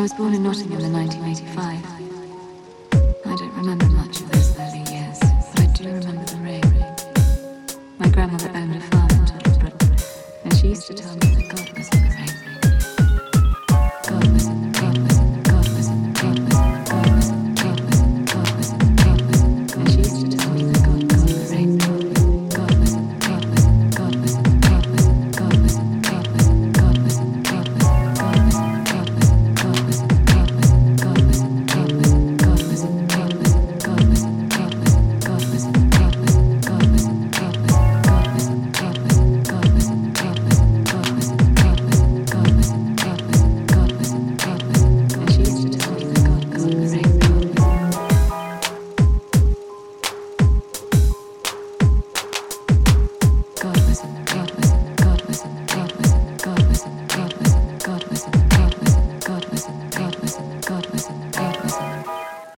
I was born in Nottingham in 1985. I don't remember much of those early years, but I do remember the rain. My grandmother owned a farm in Tuttlebrook, and she used to tell me that God was in the rain.